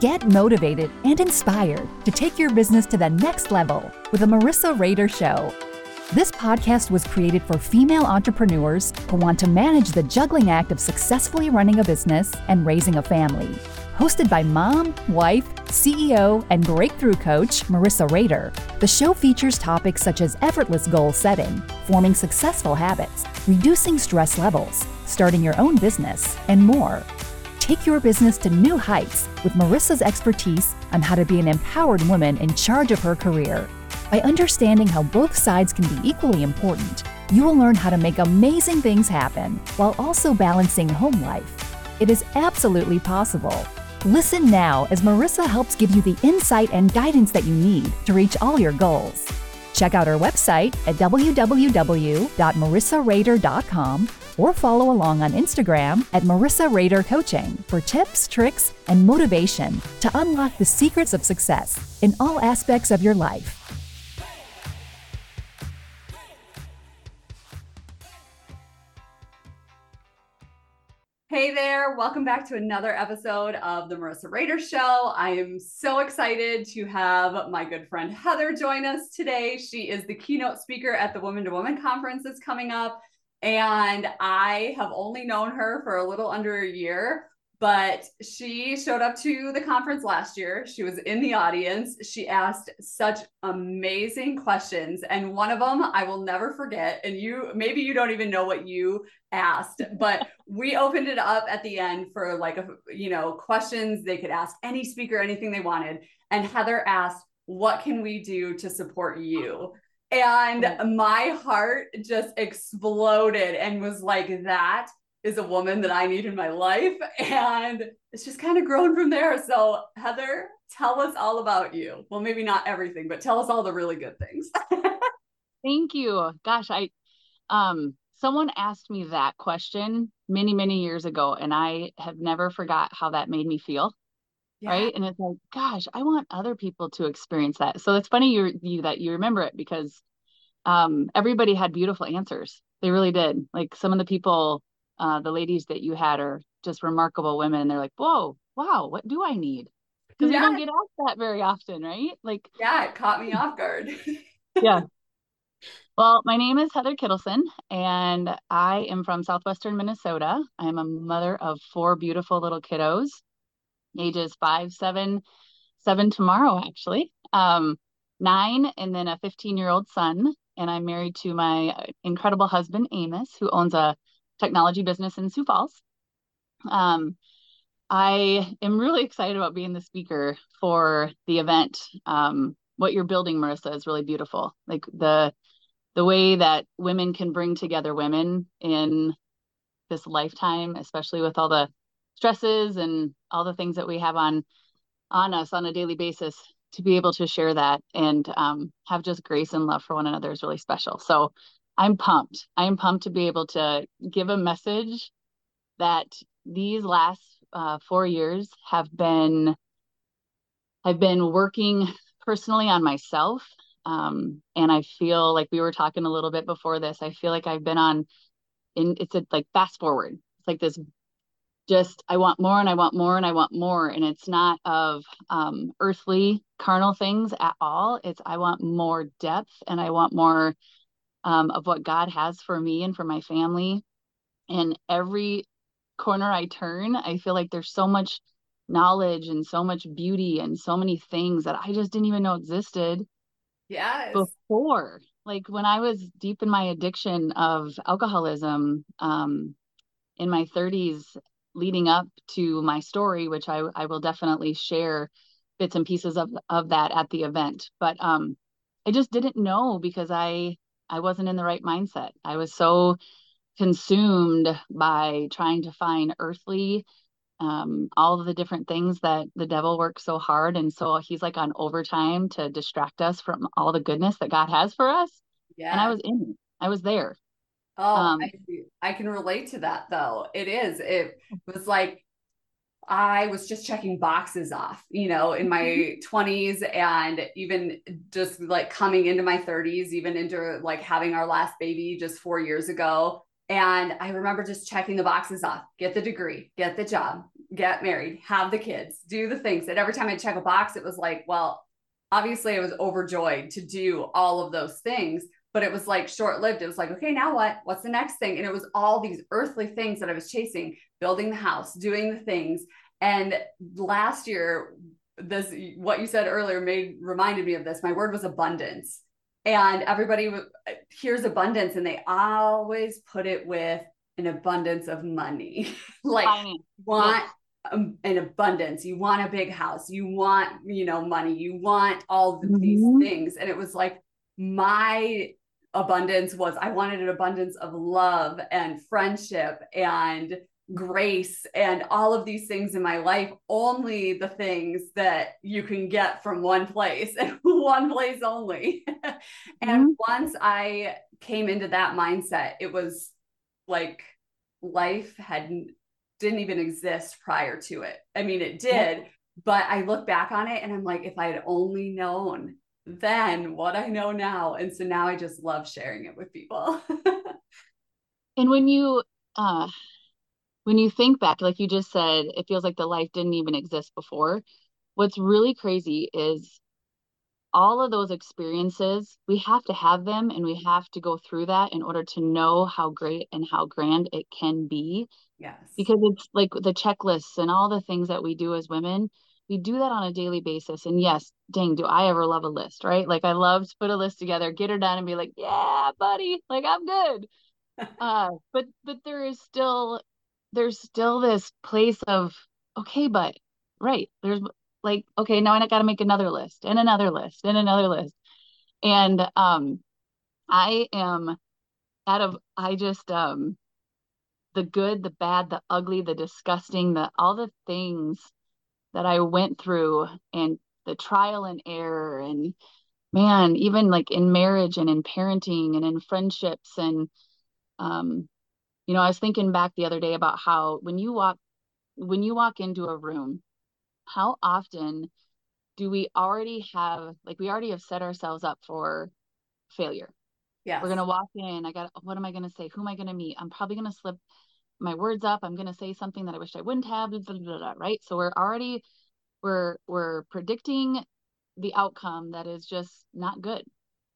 Get motivated and inspired to take your business to the next level with the Marissa Rader Show. This podcast was created for female entrepreneurs who want to manage the juggling act of successfully running a business and raising a family. Hosted by mom, wife, CEO, and breakthrough coach Marissa Rader, the show features topics such as effortless goal setting, forming successful habits, reducing stress levels, starting your own business, and more. Take your business to new heights with Marissa's expertise on how to be an empowered woman in charge of her career. By understanding how both sides can be equally important, you will learn how to make amazing things happen while also balancing home life. It is absolutely possible. Listen now as Marissa helps give you the insight and guidance that you need to reach all your goals. Check out our website at www.marissarader.com or follow along on Instagram at Marissa Rader Coaching for tips, tricks, and motivation to unlock the secrets of success in all aspects of your life. Hey there, welcome back to another episode of the Marissa Rader Show. I am so excited to have my good friend Heather join us today. She is the keynote speaker at the Woman to Woman conference that's coming up. And I have only known her for a little under a year, but she showed up to the conference last year. She was in the audience. She asked such amazing questions. And one of them I will never forget. And you, maybe you don't even know what you asked, but we opened it up at the end for like, a, you know, questions they could ask any speaker, anything they wanted. And Heather asked, What can we do to support you? And my heart just exploded and was like, that is a woman that I need in my life. And it's just kind of grown from there. So, Heather, tell us all about you. Well, maybe not everything, but tell us all the really good things. Thank you. Gosh, I, um, someone asked me that question many, many years ago, and I have never forgot how that made me feel. Yeah. Right. And it's like, gosh, I want other people to experience that. So it's funny you you that you remember it because um, everybody had beautiful answers. They really did. Like some of the people, uh, the ladies that you had are just remarkable women. And they're like, whoa, wow, what do I need? Because yeah. we don't get asked that very often, right? Like, yeah, it caught me off guard. yeah. Well, my name is Heather Kittleson, and I am from southwestern Minnesota. I'm a mother of four beautiful little kiddos, ages five, seven, seven tomorrow, actually, um, nine, and then a 15 year old son and I'm married to my uh, incredible husband, Amos, who owns a technology business in Sioux Falls. Um, I am really excited about being the speaker for the event. Um, what you're building, Marissa, is really beautiful. Like the the way that women can bring together women in this lifetime, especially with all the stresses and all the things that we have on on us on a daily basis to be able to share that and um, have just grace and love for one another is really special. So I'm pumped. I'm pumped to be able to give a message that these last uh, four years have been I've been working personally on myself. Um, and I feel like we were talking a little bit before this. I feel like I've been on in it's a like fast forward. It's like this just I want more and I want more and I want more. And it's not of um, earthly carnal things at all. It's I want more depth and I want more um, of what God has for me and for my family. And every corner I turn, I feel like there's so much knowledge and so much beauty and so many things that I just didn't even know existed. Yes. Before, like when I was deep in my addiction of alcoholism, um, in my 30s, leading up to my story, which I, I will definitely share bits and pieces of, of that at the event. But um, I just didn't know because I I wasn't in the right mindset. I was so consumed by trying to find earthly um, all of the different things that the devil works so hard and so he's like on overtime to distract us from all the goodness that god has for us yeah and i was in it i was there Oh, um, I, I can relate to that though. It is. It was like I was just checking boxes off, you know, in my 20s mm-hmm. and even just like coming into my 30s, even into like having our last baby just four years ago. And I remember just checking the boxes off get the degree, get the job, get married, have the kids, do the things. And every time I check a box, it was like, well, obviously I was overjoyed to do all of those things, but it was like short lived. It was like, okay, now what? What's the next thing? And it was all these earthly things that I was chasing, building the house, doing the things. And last year, this what you said earlier made reminded me of this. My word was abundance. And everybody hears abundance and they always put it with an abundance of money. like want um, an abundance, you want a big house, you want, you know, money, you want all mm-hmm. these things. And it was like my abundance was I wanted an abundance of love and friendship and grace and all of these things in my life only the things that you can get from one place and one place only. And mm-hmm. once i came into that mindset it was like life had didn't even exist prior to it. I mean it did but i look back on it and i'm like if i had only known then what i know now and so now i just love sharing it with people and when you uh when you think back, like you just said, it feels like the life didn't even exist before. What's really crazy is all of those experiences, we have to have them and we have to go through that in order to know how great and how grand it can be. Yes. Because it's like the checklists and all the things that we do as women, we do that on a daily basis. And yes, dang, do I ever love a list, right? Like I love to put a list together, get her done and be like, yeah, buddy, like I'm good. uh, but but there is still there's still this place of okay but right there's like okay now i got to make another list and another list and another list and um i am out of i just um the good the bad the ugly the disgusting the all the things that i went through and the trial and error and man even like in marriage and in parenting and in friendships and um you know i was thinking back the other day about how when you walk when you walk into a room how often do we already have like we already have set ourselves up for failure. Yeah we're gonna walk in i got what am i gonna say? Who am i gonna meet? I'm probably gonna slip my words up i'm gonna say something that i wish i wouldn't have blah, blah, blah, right so we're already we're we're predicting the outcome that is just not good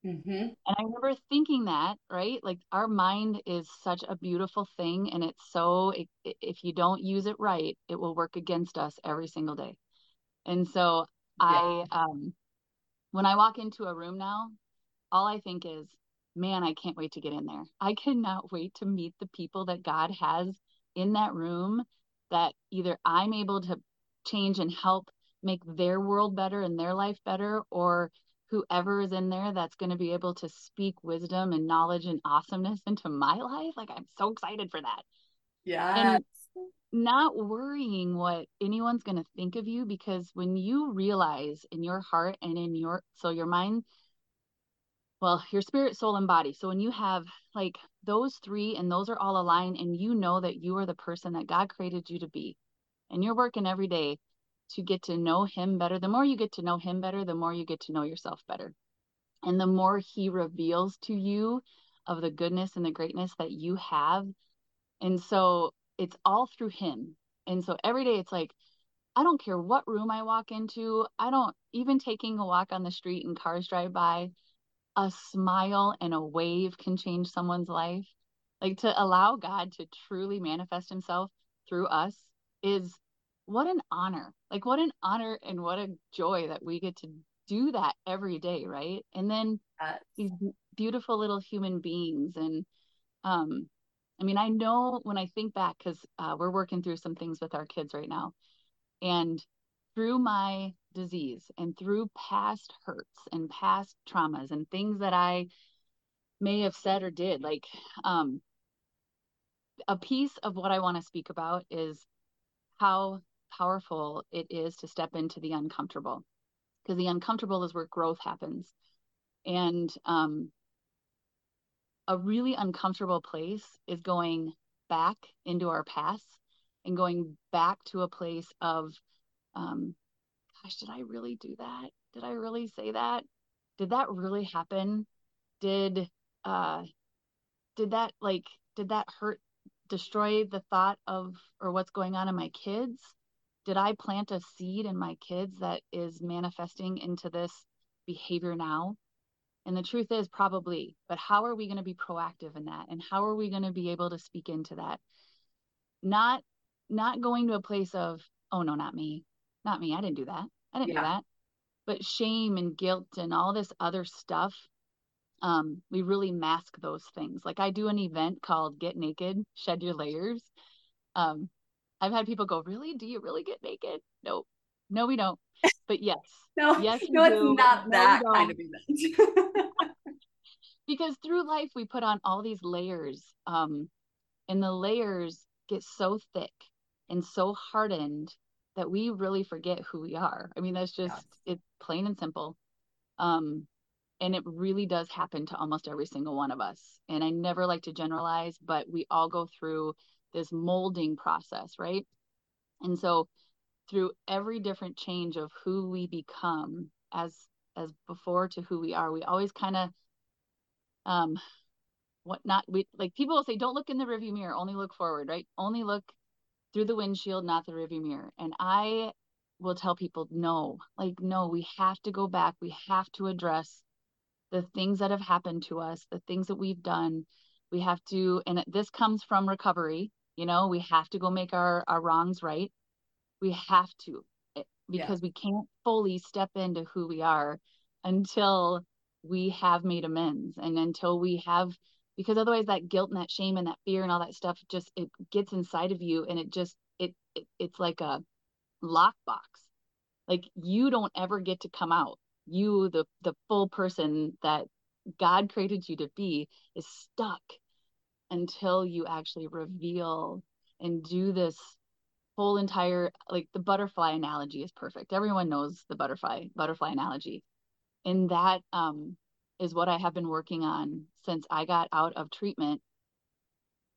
Mm-hmm. And I remember thinking that, right? Like our mind is such a beautiful thing. And it's so, it, if you don't use it right, it will work against us every single day. And so yeah. I, um, when I walk into a room now, all I think is, man, I can't wait to get in there. I cannot wait to meet the people that God has in that room that either I'm able to change and help make their world better and their life better, or whoever is in there that's going to be able to speak wisdom and knowledge and awesomeness into my life. Like I'm so excited for that. Yeah. And not worrying what anyone's going to think of you because when you realize in your heart and in your so your mind well your spirit soul and body so when you have like those three and those are all aligned and you know that you are the person that god created you to be and you're working every day to get to know him better. The more you get to know him better, the more you get to know yourself better. And the more he reveals to you of the goodness and the greatness that you have. And so it's all through him. And so every day it's like, I don't care what room I walk into. I don't even taking a walk on the street and cars drive by, a smile and a wave can change someone's life. Like to allow God to truly manifest himself through us is what an honor like what an honor and what a joy that we get to do that every day right and then yes. these beautiful little human beings and um i mean i know when i think back because uh, we're working through some things with our kids right now and through my disease and through past hurts and past traumas and things that i may have said or did like um a piece of what i want to speak about is how powerful it is to step into the uncomfortable because the uncomfortable is where growth happens. And um, a really uncomfortable place is going back into our past and going back to a place of um, gosh did i really do that did i really say that did that really happen did uh did that like did that hurt destroy the thought of or what's going on in my kids did I plant a seed in my kids that is manifesting into this behavior now? And the truth is probably, but how are we going to be proactive in that? And how are we going to be able to speak into that? Not not going to a place of, oh no, not me. Not me. I didn't do that. I didn't yeah. do that. But shame and guilt and all this other stuff, um, we really mask those things. Like I do an event called Get Naked, Shed Your Layers. Um, I've had people go, Really? Do you really get naked? No, no, we don't. But yes. no, yes, no, it's do. not no, that kind of event. because through life we put on all these layers. Um, and the layers get so thick and so hardened that we really forget who we are. I mean, that's just yes. it's plain and simple. Um, and it really does happen to almost every single one of us. And I never like to generalize, but we all go through this molding process, right? And so through every different change of who we become as as before to who we are, we always kind of um what not we like people will say don't look in the rearview mirror, only look forward, right? Only look through the windshield, not the rearview mirror. And I will tell people no, like no, we have to go back. We have to address the things that have happened to us, the things that we've done. We have to, and this comes from recovery. You know, we have to go make our our wrongs right. We have to eh, because yeah. we can't fully step into who we are until we have made amends and until we have because otherwise that guilt and that shame and that fear and all that stuff just it gets inside of you and it just it, it it's like a lockbox. Like you don't ever get to come out. You the the full person that god created you to be is stuck until you actually reveal and do this whole entire like the butterfly analogy is perfect. Everyone knows the butterfly butterfly analogy. And that um is what I have been working on since I got out of treatment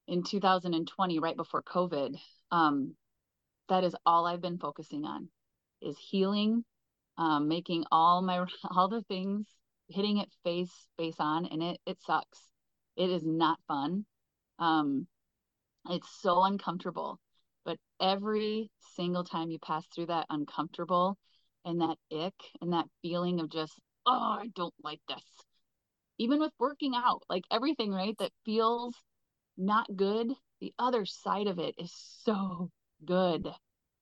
in 2020, right before COVID. Um, that is all I've been focusing on is healing, um, making all my all the things, hitting it face face on, and it it sucks. It is not fun. Um, it's so uncomfortable. But every single time you pass through that uncomfortable and that ick and that feeling of just, oh, I don't like this even with working out, like everything, right, that feels not good, the other side of it is so good.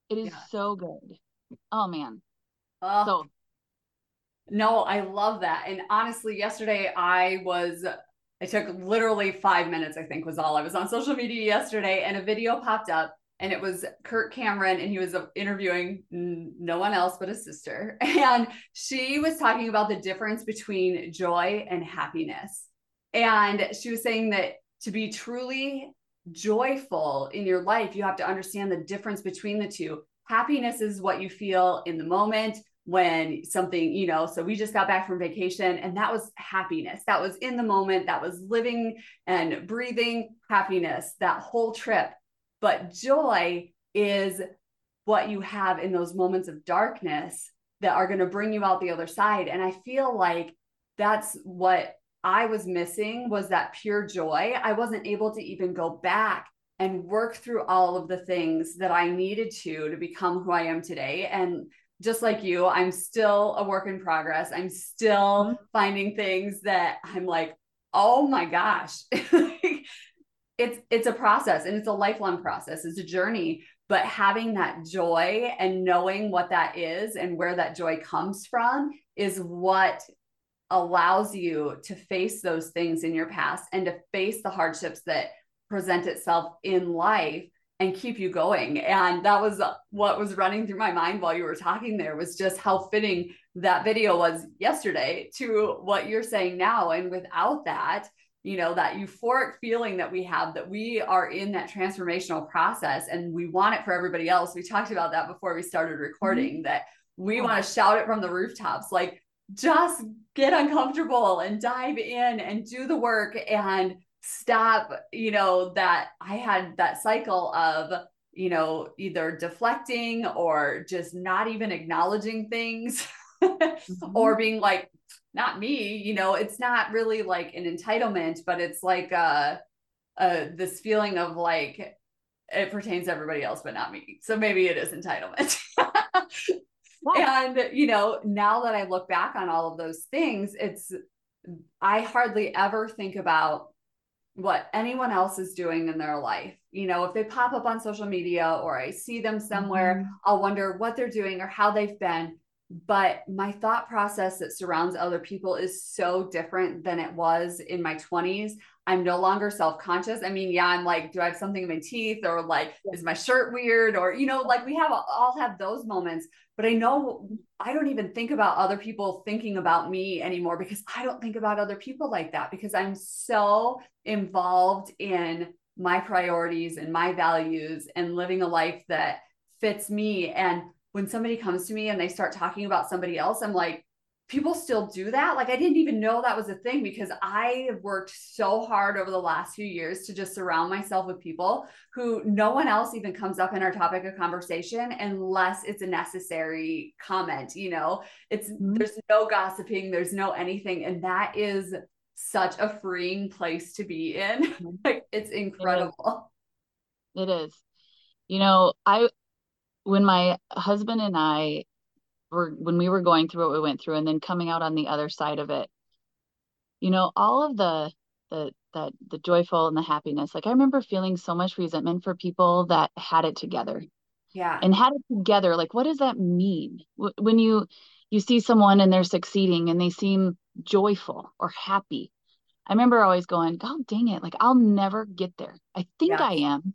It is yeah. so good. Oh man. Uh, so no, I love that. And honestly, yesterday I was I took literally five minutes, I think was all. I was on social media yesterday and a video popped up and it was Kirk Cameron, and he was uh, interviewing no one else but his sister. And she was talking about the difference between joy and happiness. And she was saying that to be truly joyful in your life, you have to understand the difference between the two. Happiness is what you feel in the moment when something, you know, so we just got back from vacation and that was happiness. That was in the moment, that was living and breathing happiness that whole trip. But joy is what you have in those moments of darkness that are going to bring you out the other side. And I feel like that's what I was missing was that pure joy. I wasn't able to even go back and work through all of the things that I needed to to become who I am today. And just like you, I'm still a work in progress. I'm still mm-hmm. finding things that I'm like, oh my gosh, it's it's a process and it's a lifelong process. It's a journey but having that joy and knowing what that is and where that joy comes from is what allows you to face those things in your past and to face the hardships that present itself in life and keep you going. And that was what was running through my mind while you were talking there was just how fitting that video was yesterday to what you're saying now. And without that you know that euphoric feeling that we have that we are in that transformational process and we want it for everybody else we talked about that before we started recording mm-hmm. that we oh. want to shout it from the rooftops like just get uncomfortable and dive in and do the work and stop you know that i had that cycle of you know either deflecting or just not even acknowledging things mm-hmm. or being like not me you know it's not really like an entitlement but it's like uh uh this feeling of like it pertains to everybody else, but not me. So maybe it is entitlement. And, you know, now that I look back on all of those things, it's, I hardly ever think about what anyone else is doing in their life. You know, if they pop up on social media or I see them somewhere, mm-hmm. I'll wonder what they're doing or how they've been. But my thought process that surrounds other people is so different than it was in my 20s. I'm no longer self conscious. I mean, yeah, I'm like, do I have something in my teeth or like, is my shirt weird? Or, you know, like we have all have those moments but I know I don't even think about other people thinking about me anymore because I don't think about other people like that because I'm so involved in my priorities and my values and living a life that fits me. And when somebody comes to me and they start talking about somebody else, I'm like, people still do that. Like I didn't even know that was a thing because I have worked so hard over the last few years to just surround myself with people who no one else even comes up in our topic of conversation unless it's a necessary comment, you know. It's mm-hmm. there's no gossiping, there's no anything and that is such a freeing place to be in. Mm-hmm. like it's incredible. It is. it is. You know, I when my husband and I were when we were going through what we went through and then coming out on the other side of it you know all of the the the the joyful and the happiness like i remember feeling so much resentment for people that had it together. Yeah. And had it together like what does that mean? When you you see someone and they're succeeding and they seem joyful or happy. I remember always going god dang it like i'll never get there. I think yeah. i am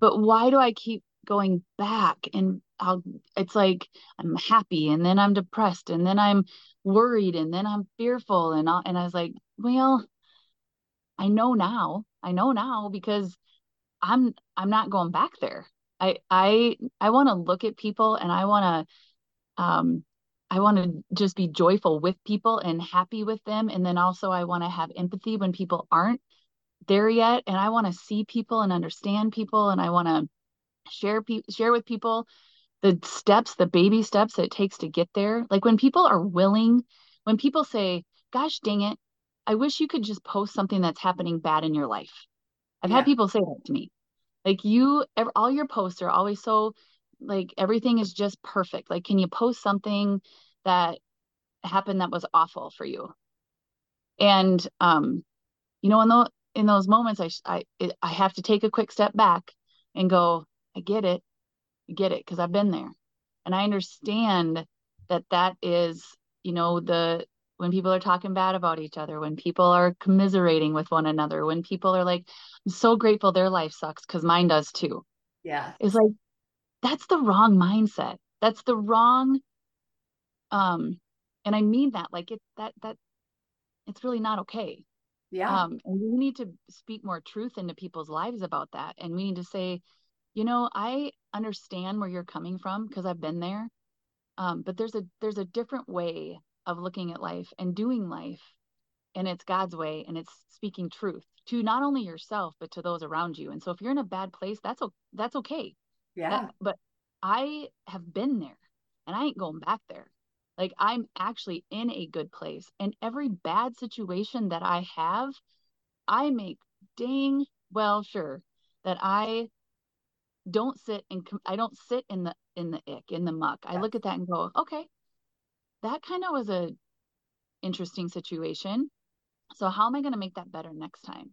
but why do i keep going back and I'll it's like I'm happy and then I'm depressed and then I'm worried and then I'm fearful and I, and I was like, well, I know now. I know now because I'm I'm not going back there. I I I want to look at people and I want to um I want to just be joyful with people and happy with them and then also I want to have empathy when people aren't there yet and I want to see people and understand people and I want to share pe- share with people the steps the baby steps that it takes to get there. Like when people are willing when people say gosh dang it i wish you could just post something that's happening bad in your life. I've yeah. had people say that to me. Like you all your posts are always so like everything is just perfect. Like can you post something that happened that was awful for you? And um you know in those in those moments i i i have to take a quick step back and go I get it. I get it because I've been there. And I understand that that is, you know, the when people are talking bad about each other, when people are commiserating with one another, when people are like, I'm so grateful their life sucks because mine does too. Yeah. It's like, that's the wrong mindset. That's the wrong, um, and I mean that like it that that it's really not okay. Yeah. Um, we need to speak more truth into people's lives about that. And we need to say, you know i understand where you're coming from because i've been there um, but there's a there's a different way of looking at life and doing life and it's god's way and it's speaking truth to not only yourself but to those around you and so if you're in a bad place that's that's okay. Yeah. that, but i have been there and i ain't going back there. Like i'm actually in a good place and every bad situation that i have i make dang well sure that i don't sit and I don't sit in the in the ick in the muck. I look at that and go, okay, that kind of was a interesting situation. So how am I going to make that better next time?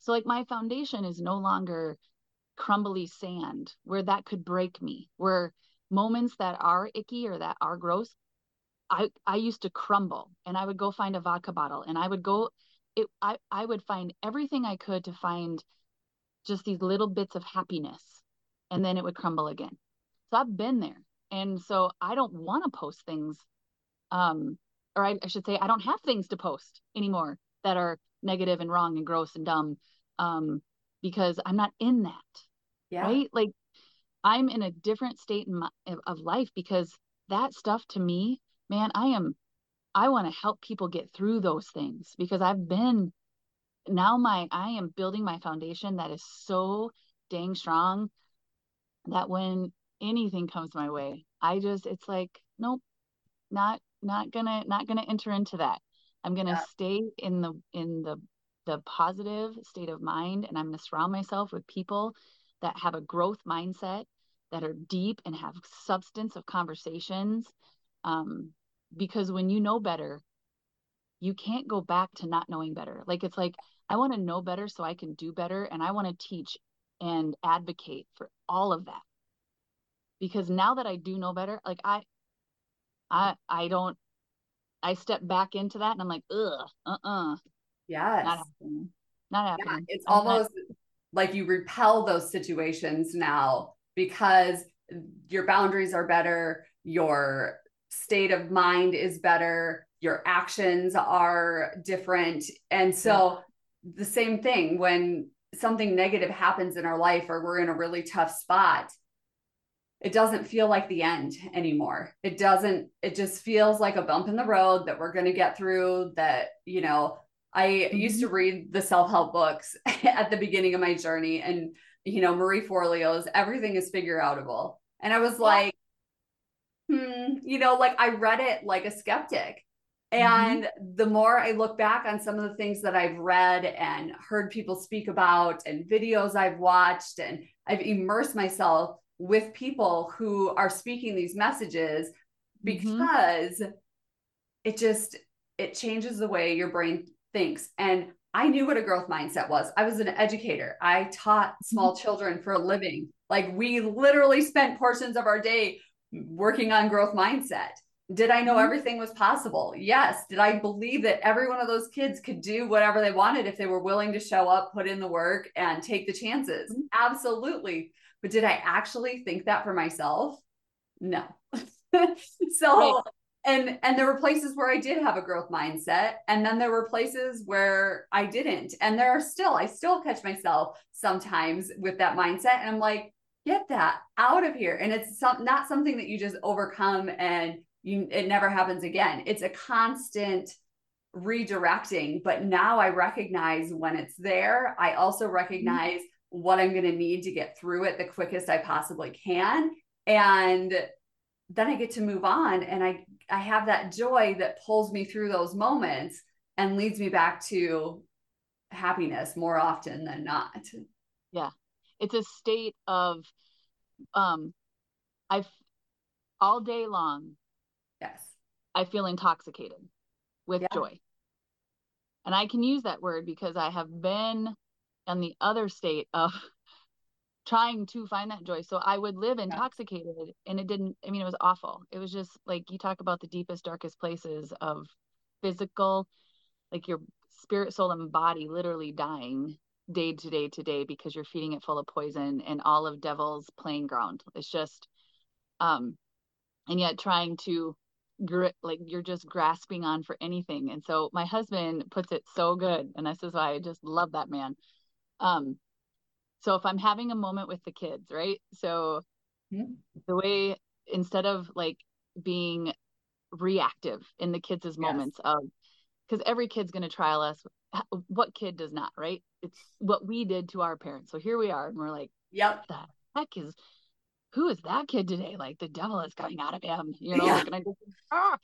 So like my foundation is no longer crumbly sand where that could break me. Where moments that are icky or that are gross, I I used to crumble and I would go find a vodka bottle and I would go it I I would find everything I could to find just these little bits of happiness and then it would crumble again. So I've been there. And so I don't want to post things, um, or I, I, should say, I don't have things to post anymore that are negative and wrong and gross and dumb um, because I'm not in that. Yeah. Right. Like I'm in a different state my, of life because that stuff to me, man, I am, I want to help people get through those things because I've been now my, I am building my foundation that is so dang strong that when anything comes my way, I just it's like, nope, not not gonna not gonna enter into that. I'm gonna yeah. stay in the in the the positive state of mind and I'm gonna surround myself with people that have a growth mindset that are deep and have substance of conversations um, because when you know better you can't go back to not knowing better like it's like i want to know better so i can do better and i want to teach and advocate for all of that. Because now that i do know better like i i i don't i step back into that and i'm like ugh uh-uh. Yes. not happening. Not happening. yeah, it's I'm almost not... like you repel those situations now because your boundaries are better your state of mind is better your actions are different. And so yeah. the same thing when something negative happens in our life or we're in a really tough spot it doesn't feel like the end anymore it doesn't it just feels like a bump in the road that we're going to get through that you know i mm-hmm. used to read the self-help books at the beginning of my journey and you know marie forleo's everything is figure outable and i was like hmm you know like i read it like a skeptic Mm-hmm. And mm-hmm. the more I look back on some of the things that I've read and heard people speak about and videos I've watched, and I've immersed myself with people who are speaking these messages mm-hmm. because mm-hmm. it just it changes the way your brain thinks and i knew what a growth mindset was i was an educator i taught small mm-hmm. children for a living like we literally spent portions of our day working on growth mindset did I know mm-hmm. everything was possible? Yes. Did I believe that every one of those kids could do whatever they wanted if they were willing to show up, put in the work, and take the chances? Mm-hmm. Absolutely. But did I actually think that for myself? No. so right. and and there were places where I did have a growth mindset and then there were places where I didn't. And there are still I still catch myself sometimes with that mindset and I'm like, get that out of here. And it's some, not something that you just overcome and you it never happens again it's a constant redirecting but now i recognize when it's there i also mm-hmm. recognize mm-hmm. what i'm going to need to get through it the quickest i possibly can and then i get to move on and i i have that joy that pulls me through those moments and leads me back to happiness more often than not yeah it's a state of um i've all day long Yes. I feel intoxicated with yeah. joy. And I can use that word because I have been in the other state of trying to find that joy. So I would live intoxicated yeah. and it didn't, I mean, it was awful. It was just like you talk about the deepest, darkest places of physical, like your spirit, soul, and body literally dying day to day to day because you're feeding it full of poison and all of devil's playing ground. It's just, um, and yet trying to grit like you're just grasping on for anything. And so my husband puts it so good and this is why i just love that man. Um so if i'm having a moment with the kids right? So the way instead of like being reactive in the kids' yes. moments of because every kid's going to trial us what kid does not right? It's what we did to our parents. So here we are and we're like yep. The heck is who is that kid today? Like the devil is coming out of him, you know, yeah. like, and I just, ah.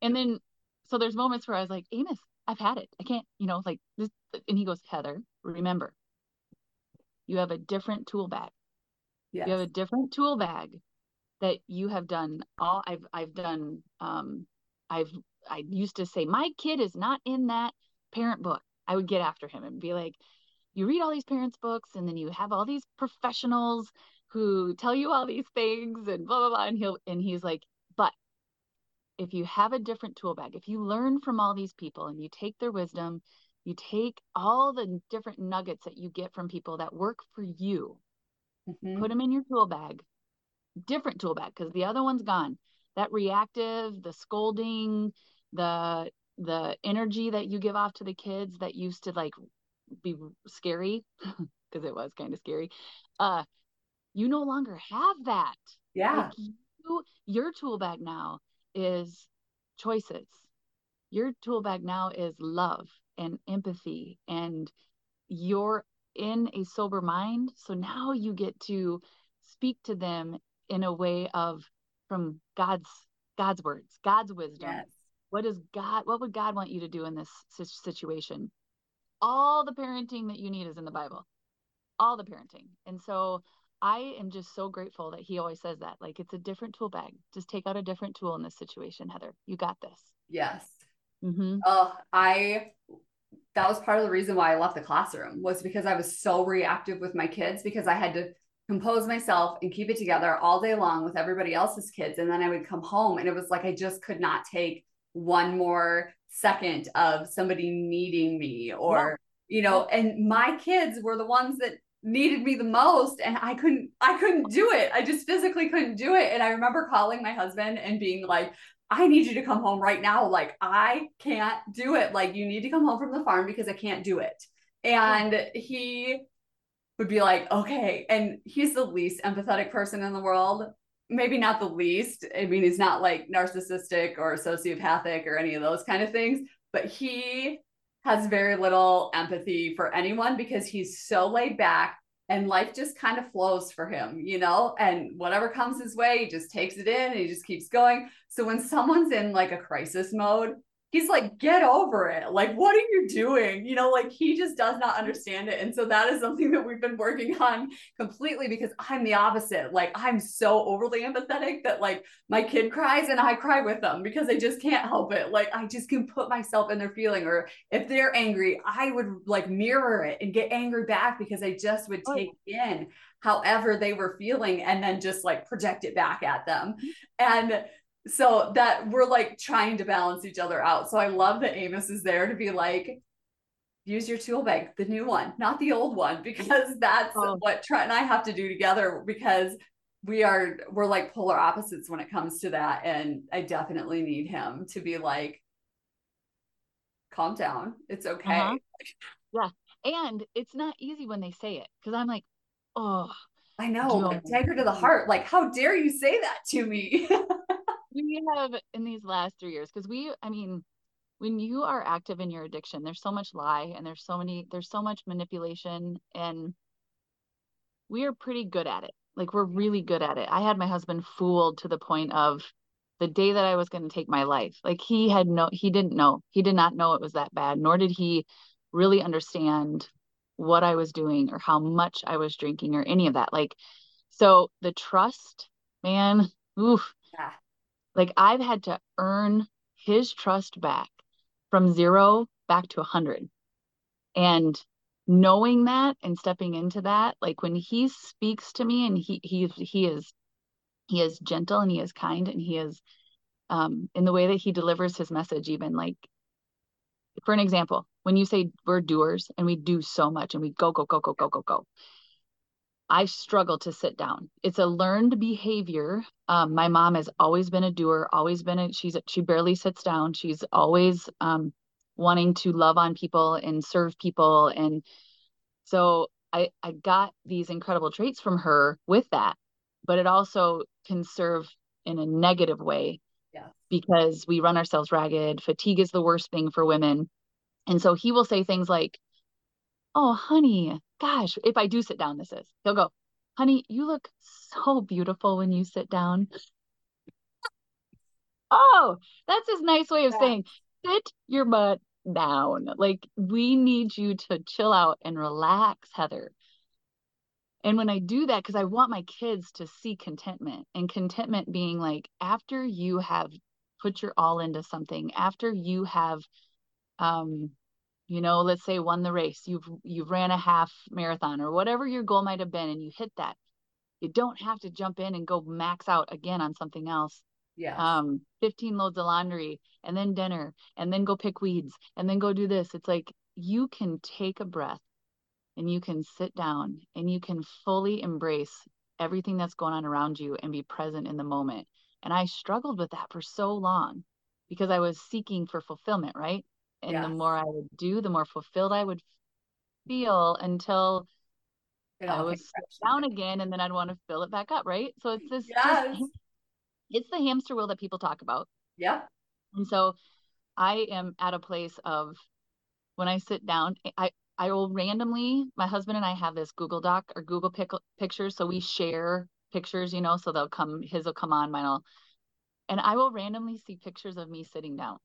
and then, so there's moments where I was like, Amos, I've had it. I can't, you know, like this. And he goes, Heather, remember, you have a different tool bag. Yes. You have a different tool bag that you have done all I've, I've done. Um, I've, I used to say, my kid is not in that parent book. I would get after him and be like, you read all these parents books and then you have all these professionals who tell you all these things and blah blah blah and he'll and he's like but if you have a different tool bag if you learn from all these people and you take their wisdom you take all the different nuggets that you get from people that work for you mm-hmm. put them in your tool bag different tool bag because the other one's gone that reactive the scolding the the energy that you give off to the kids that used to like be scary because it was kind of scary uh you no longer have that. Yeah. Like you, your tool bag now is choices. Your tool bag now is love and empathy, and you're in a sober mind. So now you get to speak to them in a way of from God's God's words, God's wisdom. Yes. What does God? What would God want you to do in this situation? All the parenting that you need is in the Bible. All the parenting, and so I am just so grateful that he always says that. Like it's a different tool bag. Just take out a different tool in this situation, Heather. You got this. Yes. Mm-hmm. Oh, I that was part of the reason why I left the classroom was because I was so reactive with my kids because I had to compose myself and keep it together all day long with everybody else's kids. And then I would come home and it was like I just could not take one more second of somebody needing me or, yeah. you know, and my kids were the ones that needed me the most and I couldn't I couldn't do it. I just physically couldn't do it. And I remember calling my husband and being like, I need you to come home right now. Like, I can't do it. Like, you need to come home from the farm because I can't do it. And he would be like, okay. And he's the least empathetic person in the world. Maybe not the least. I mean, he's not like narcissistic or sociopathic or any of those kind of things, but he has very little empathy for anyone because he's so laid back and life just kind of flows for him, you know, and whatever comes his way, he just takes it in and he just keeps going. So when someone's in like a crisis mode, he's like, get over it. Like, what are you doing? You know, like he just does not understand it. And so that is something that we've been working on completely because I'm the opposite. Like, I'm so overly empathetic that like my kid cries and I cry with them because I just can't help it. Like, I just can put myself in their feeling. Or if they're angry, I would like mirror it and get angry back because I just would oh. take in however they were feeling and then just like project it back at them. Mm-hmm. And so that we're like trying to balance each other out. So I love that Amos is there to be like, use your tool bag, the new one, not the old one, because that's oh. what Trent and I have to do together because we are we're like polar opposites when it comes to that. And I definitely need him to be like, calm down. It's okay. Uh-huh. Yeah. And it's not easy when they say it because I'm like, oh I know, dagger to the heart. Like, how dare you say that to me? we have in these last three years because we i mean when you are active in your addiction there's so much lie and there's so many there's so much manipulation and we are pretty good at it. Like we're really good at it. I had my husband fooled to the point of the day that i was going to take my life. Like he had no he didn't know. He did not know it was that bad nor did he really understand what i was doing or how much i was drinking or any of that. Like so the trust man oof. Yeah. Like I've had to earn his trust back from zero back to a hundred. And knowing that and stepping into that, like when he speaks to me and he he he is he is gentle and he is kind and he is um in the way that he delivers his message, even like for an example, when you say we're doers and we do so much and we go, go, go, go, go, go, go. I struggle to sit down. It's a learned behavior. Um, my mom has always been a doer, always been a, she's, she barely sits down. She's always um, wanting to love on people and serve people. And so I, I got these incredible traits from her with that, but it also can serve in a negative way yeah. because we run ourselves ragged. Fatigue is the worst thing for women. And so he will say things like, Oh, honey, gosh, if I do sit down, this is. He'll go, honey, you look so beautiful when you sit down. oh, that's his nice way of yeah. saying, sit your butt down. Like, we need you to chill out and relax, Heather. And when I do that, because I want my kids to see contentment and contentment being like after you have put your all into something, after you have um, you know let's say won the race you've you've ran a half marathon or whatever your goal might have been and you hit that you don't have to jump in and go max out again on something else. Yeah um 15 loads of laundry and then dinner and then go pick weeds and then go do this. It's like you can take a breath and you can sit down and you can fully embrace everything that's going on around you and be present in the moment. And i struggled with that for so long because i was seeking for fulfillment right and yeah. the more I would do, the more fulfilled I would feel until I was down again, and then I'd want to fill it back up, right? So it's this yes. just, it's the hamster wheel that people talk about. Yeah. And so I am at a place of when I sit down, I I will randomly, my husband and I have this Google Doc or Google pic- pictures, so we share pictures, you know, so they'll come, his will come on, mine will, and I will randomly see pictures of me sitting down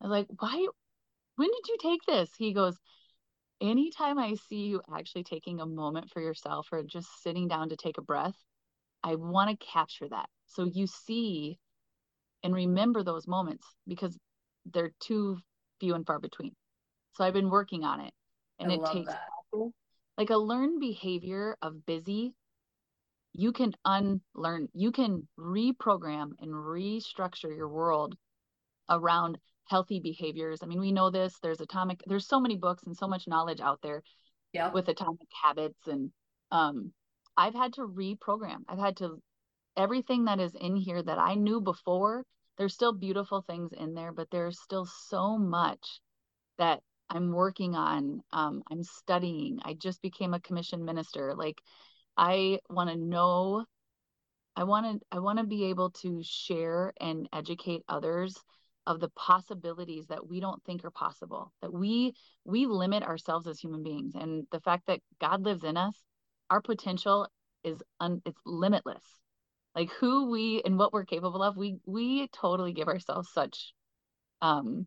I was like, why? When did you take this? He goes, anytime I see you actually taking a moment for yourself or just sitting down to take a breath, I want to capture that. So you see and remember those moments because they're too few and far between. So I've been working on it and I it takes that. like a learned behavior of busy you can unlearn you can reprogram and restructure your world around healthy behaviors. I mean we know this there's atomic there's so many books and so much knowledge out there yep. with atomic habits and um i've had to reprogram. I've had to everything that is in here that i knew before there's still beautiful things in there but there's still so much that i'm working on um, i'm studying. I just became a commissioned minister. Like i want to know i want to i want to be able to share and educate others of the possibilities that we don't think are possible that we we limit ourselves as human beings. And the fact that god lives in us our potential is un, it's limitless. Like who we and what we're capable of we we totally give ourselves such um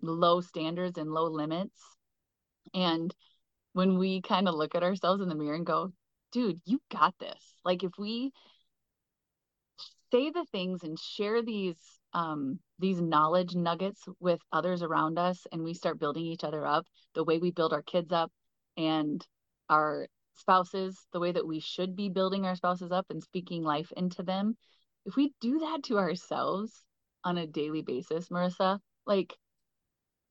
low standards and low limits. And when we kind of look at ourselves in the mirror and go dude you got this. Like if we say the things and share these um, these knowledge nuggets with others around us and we start building each other up the way we build our kids up and our spouses the way that we should be building our spouses up and speaking life into them. If we do that to ourselves on a daily basis marissa like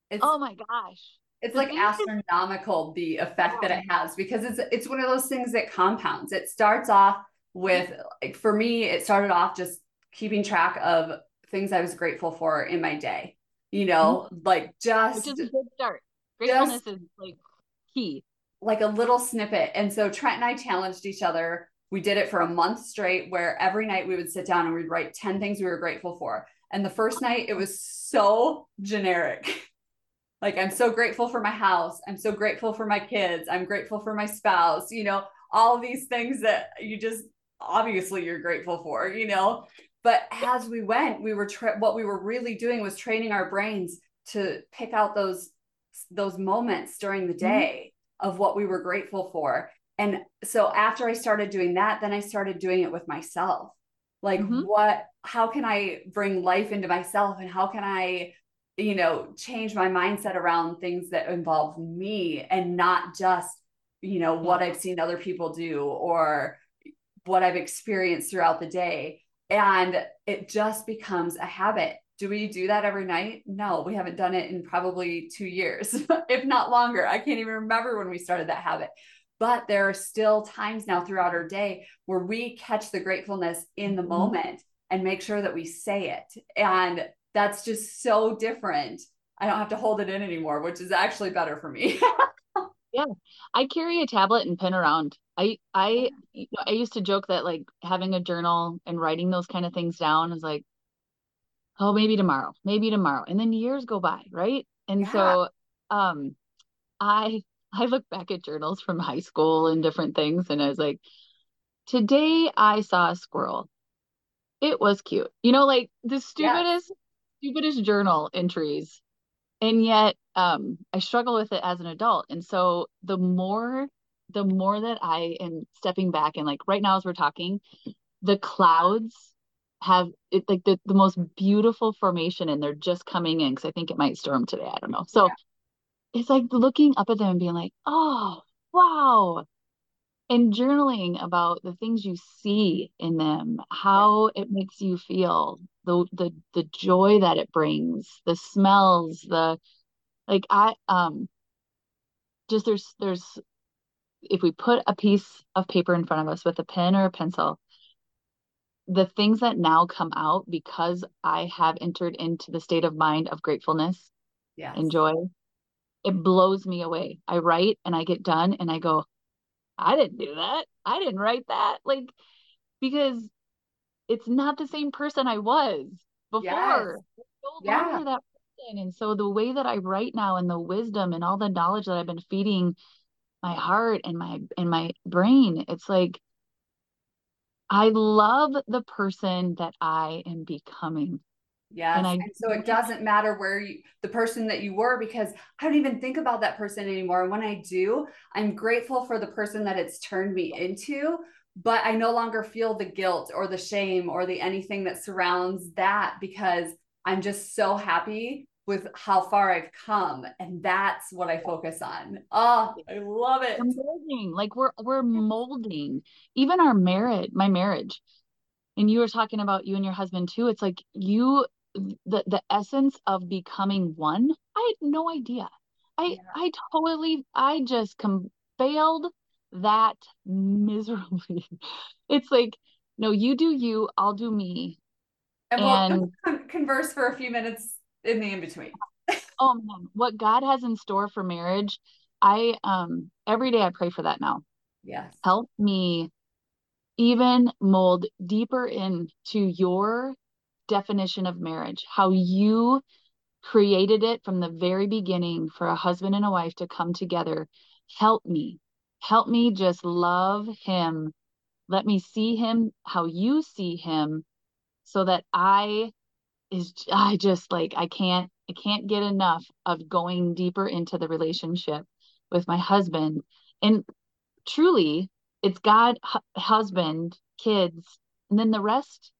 it's, oh my gosh. It's like astronomical the effect yeah. that it has because it's it's one of those things that compounds. It starts off with like for me it started off just keeping track of things I was grateful for in my day. You know, mm-hmm. like just which is a good start. Gratefulness is like key. Like a little snippet. And so Trent and I challenged each other. We did it for a month straight where every night we would sit down and we'd write 10 things we were grateful for. And the first night it was so generic. like I'm so grateful for my house. I'm so grateful for my kids. I'm grateful for my spouse, you know, all these things that you just obviously you're grateful for, you know. But as we went, we were tra- what we were really doing was training our brains to pick out those those moments during the mm-hmm. day mm-hmm. of what we were grateful for. And so after I started doing that, then I started doing it with myself. Like mm-hmm. what how can I bring life into myself and how can I you know change my mindset around things that involve me and not just you know what I've seen other people do or what I've experienced throughout the day and it just becomes a habit. Do we do that every night? No, we haven't done it in probably two years, if not longer. I can't even remember when we started that habit. But there are still times now throughout our day where we catch the gratefulness in the mm-hmm. moment and make sure that we say it. And that's just so different. I don't have to hold it in anymore, which is actually better for me. yeah. I carry a tablet and pen around I I I used to joke that like having a journal and writing those kind of things down is like, oh, maybe tomorrow, maybe tomorrow. And then years go by, right? And yeah. so um I I look back at journals from high school and different things and I was like, today I saw a squirrel. It was cute. You know, like the stupidest, yeah. stupidest journal entries. And yet um I struggle with it as an adult. And so the more the more that I am stepping back and like right now as we're talking, the clouds have it like the, the most beautiful formation and they're just coming in because I think it might storm today. I don't know. So yeah. it's like looking up at them and being like, oh wow. And journaling about the things you see in them, how yeah. it makes you feel, the the the joy that it brings, the smells, the like I um just there's there's if we put a piece of paper in front of us with a pen or a pencil, the things that now come out because I have entered into the state of mind of gratefulness yes. and joy, it blows me away. I write and I get done and I go, I didn't do that. I didn't write that. Like, because it's not the same person I was before. Yes. No yeah. that person. And so the way that I write now and the wisdom and all the knowledge that I've been feeding my heart and my and my brain it's like i love the person that i am becoming Yes. And, I, and, so it doesn't matter where you, the person that you were, because I don't even think about that person anymore. And when I do, I'm grateful for the person that it's turned me into, but I no longer feel the guilt or the shame or the anything that surrounds that because I'm just so happy with how far I've come. And that's what I focus on. Oh, I love it. molding. Like we're we're molding. Even our marriage, my marriage. And you were talking about you and your husband too. It's like you the the essence of becoming one. I had no idea. I yeah. I totally I just com- failed that miserably. It's like, no, you do you, I'll do me. And, and we'll converse for a few minutes in the in between. oh man, what God has in store for marriage, I um every day I pray for that now. Yes. Help me even mold deeper into your definition of marriage, how you created it from the very beginning for a husband and a wife to come together. Help me. Help me just love him. Let me see him how you see him so that I is I just like I can't I can't get enough of going deeper into the relationship with my husband. And truly, it's God, husband, kids, and then the rest.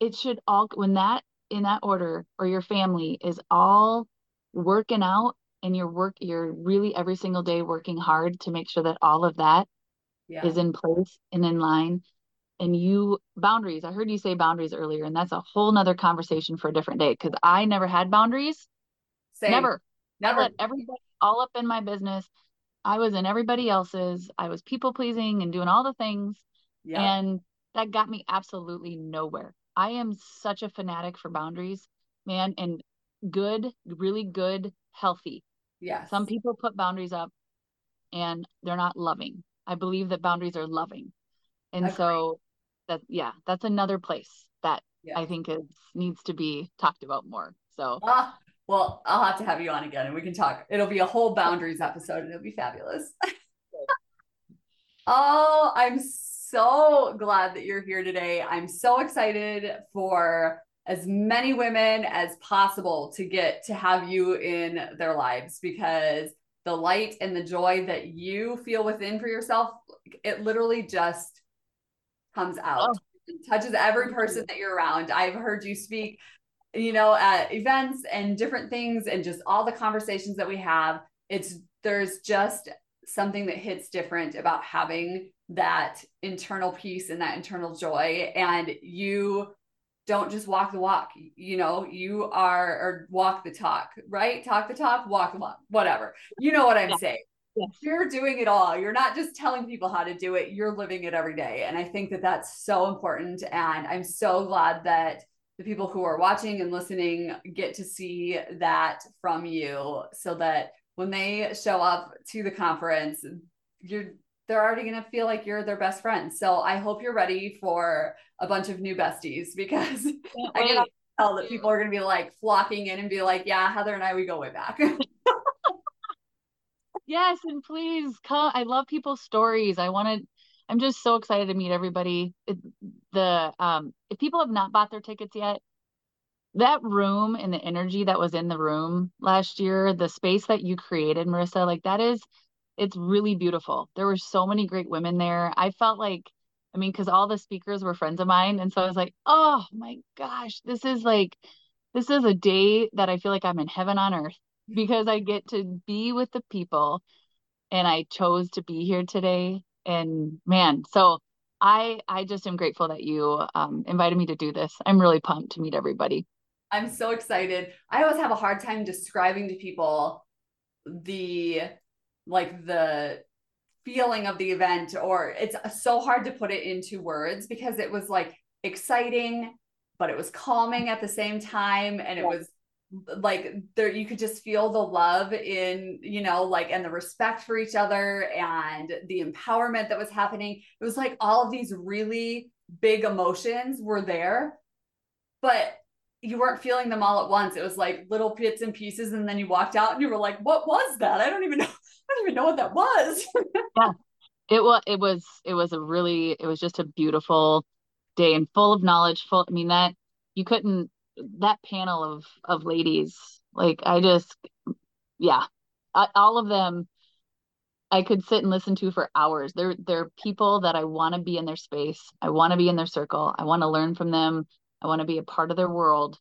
It should all when that in that order or your family is all working out and you're work you're really every single day working hard to make sure that all of that yeah. is in place and in line. And you boundaries i heard you say boundaries earlier and that's a whole nother conversation for a different day because i never had boundaries. Same. never. Never. let everybody all up in my business. I was in everybody else's. I was people pleasing and doing all the things. Yeah. and that got me absolutely nowhere. I am such a fanatic for boundaries man and good really good healthy yeah some people put boundaries up and they're not loving. I believe that boundaries are loving. And so that yeah that's another place that yeah. i think is needs to be talked about more. So ah, well i'll have to have you on again and we can talk. It'll be a whole boundaries episode and it'll be fabulous. Oh i'm so glad that you're here today. I'm so excited for as many women as possible to get to have you in their lives because the light and the joy that you feel within for yourself it literally just comes out. Oh. touches every person that you're around. I've heard you speak you know at events and different things and just all the conversations that we have. It's there's just something that hits different about having that internal peace and that internal joy. And you don't just walk the walk. You know you are or walk the talk right? Talk the talk walk the walk whatever. You know what i'm yeah. saying. Yes. you're doing it all. You're not just telling people how to do it. You're living it every day. And i think that that's so important. And i'm so glad that the people who are watching and listening get to see that from you so that when they show up to the conference you're they're already going to feel like you're their best friend. So i hope you're ready for a bunch of new besties because i can tell that people are going to be like flocking in and be like yeah heather and i we go way back. Yes and please come i love people's stories. I want to i'm just so excited to meet everybody. It, the um if people have not bought their tickets yet that room and the energy that was in the room last year the space that you created marissa like that is it's really beautiful there were so many great women there i felt like i mean because all the speakers were friends of mine and so i was like oh my gosh this is like this is a day that i feel like i'm in heaven on earth because I get to be with the people and I chose to be here today. And man, so I I just am grateful that you um, invited me to do this. I'm really pumped to meet everybody. I'm so excited. I always have a hard time describing to people the like the feeling of the event or it's so hard to put it into words because it was like exciting but it was calming at the same time and it was like there you could just feel the love in you know like and the respect for each other and the empowerment that was happening. It was like all of these really big emotions were there but you weren't feeling them all at once. It was like little bits and pieces and then you walked out and you were like what was that? I don't even know i don't even know what that was yeah it was it was it was a really it was just a beautiful day and full of knowledge full i mean that you couldn't that panel of of ladies, like I just, yeah, I, all of them, I could sit and listen to for hours. They're they're people that I want to be in their space. I want to be in their circle. I want to learn from them. I want to be a part of their world.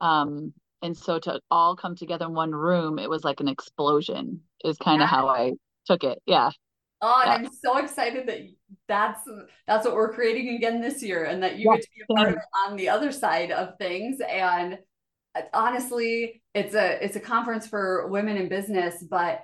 Um, and so to all come together in one room, it was like an explosion. Is kind of yeah. how I took it. Yeah. Oh, and yeah. I'm so excited that that's that's what we're creating again this year, and that you yeah. get to be a part of it on the other side of things. And uh, honestly, it's a it's a conference for women in business, but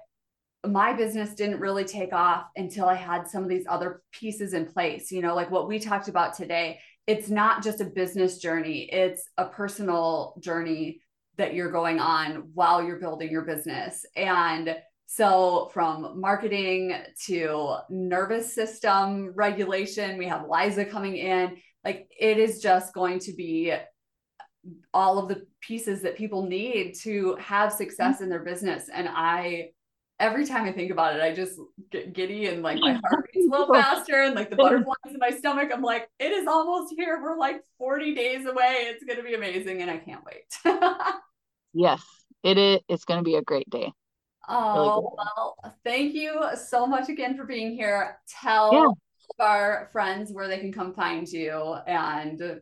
my business didn't really take off until I had some of these other pieces in place. You know, like what we talked about today. It's not just a business journey; it's a personal journey that you're going on while you're building your business, and so, from marketing to nervous system regulation, we have Liza coming in. Like, it is just going to be all of the pieces that people need to have success in their business. And I, every time I think about it, I just get giddy and like my heart beats a little faster and like the butterflies in my stomach. I'm like, it is almost here. We're like 40 days away. It's going to be amazing. And I can't wait. yes, it is. It's going to be a great day. Oh, well, thank you so much again for being here. Tell yeah. our friends where they can come find you and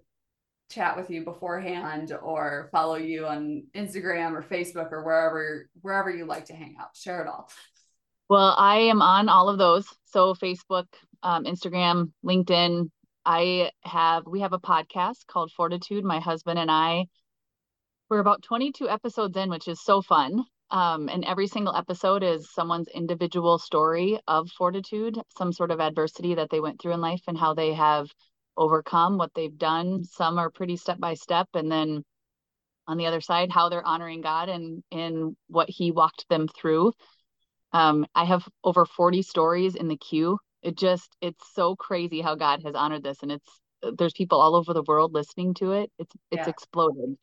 chat with you beforehand or follow you on Instagram or Facebook or wherever wherever you like to hang out. Share it all. Well, I am on all of those. So Facebook, um, Instagram, LinkedIn. I have we have a podcast called Fortitude. My husband and I. We're about 22 episodes in, which is so fun. Um, and every single episode is someone's individual story of fortitude, some sort of adversity that they went through in life and how they have overcome what they've done. Some are pretty step by step. And then on the other side, how they're honoring God and in what He walked them through. Um, I have over 40 stories in the queue. It just, it's so crazy how God has honored this. And it's, there's people all over the world listening to it. It's, it's yeah. exploded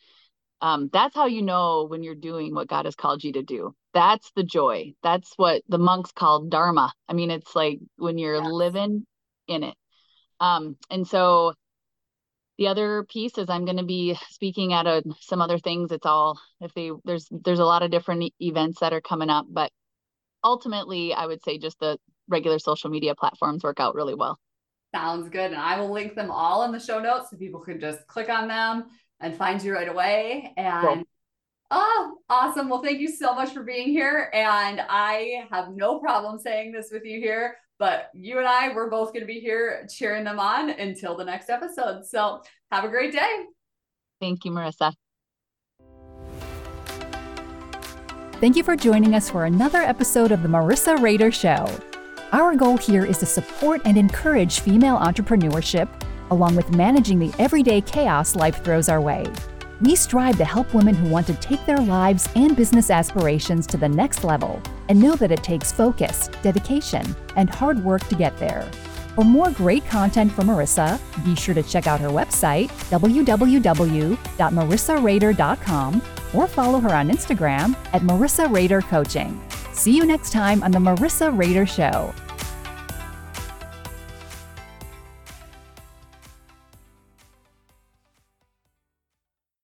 um, that's how you know when you're doing what God has called you to do. That's the joy. That's what the monks call dharma. I mean, it's like when you're yes. living in it. Um, and so the other piece is I'm going to be speaking at a, some other things. It's all if they there's there's a lot of different events that are coming up, but ultimately I would say just the regular social media platforms work out really well. Sounds good. And I will link them all in the show notes so people can just click on them and find you right away. And cool. oh, awesome. Well, thank you so much for being here. And I have no problem saying this with you here, but you and I, we're both going to be here cheering them on until the next episode. So have a great day. Thank you, Marissa. Thank you for joining us for another episode of the Marissa Rader Show. Our goal here is to support and encourage female entrepreneurship along with managing the everyday chaos life throws our way. We strive to help women who want to take their lives and business aspirations to the next level and know that it takes focus, dedication, and hard work to get there. For more great content from Marissa, be sure to check out her website, www.marissarader.com, or follow her on Instagram at Marissa Rader Coaching. See you next time on The Marissa Rader Show.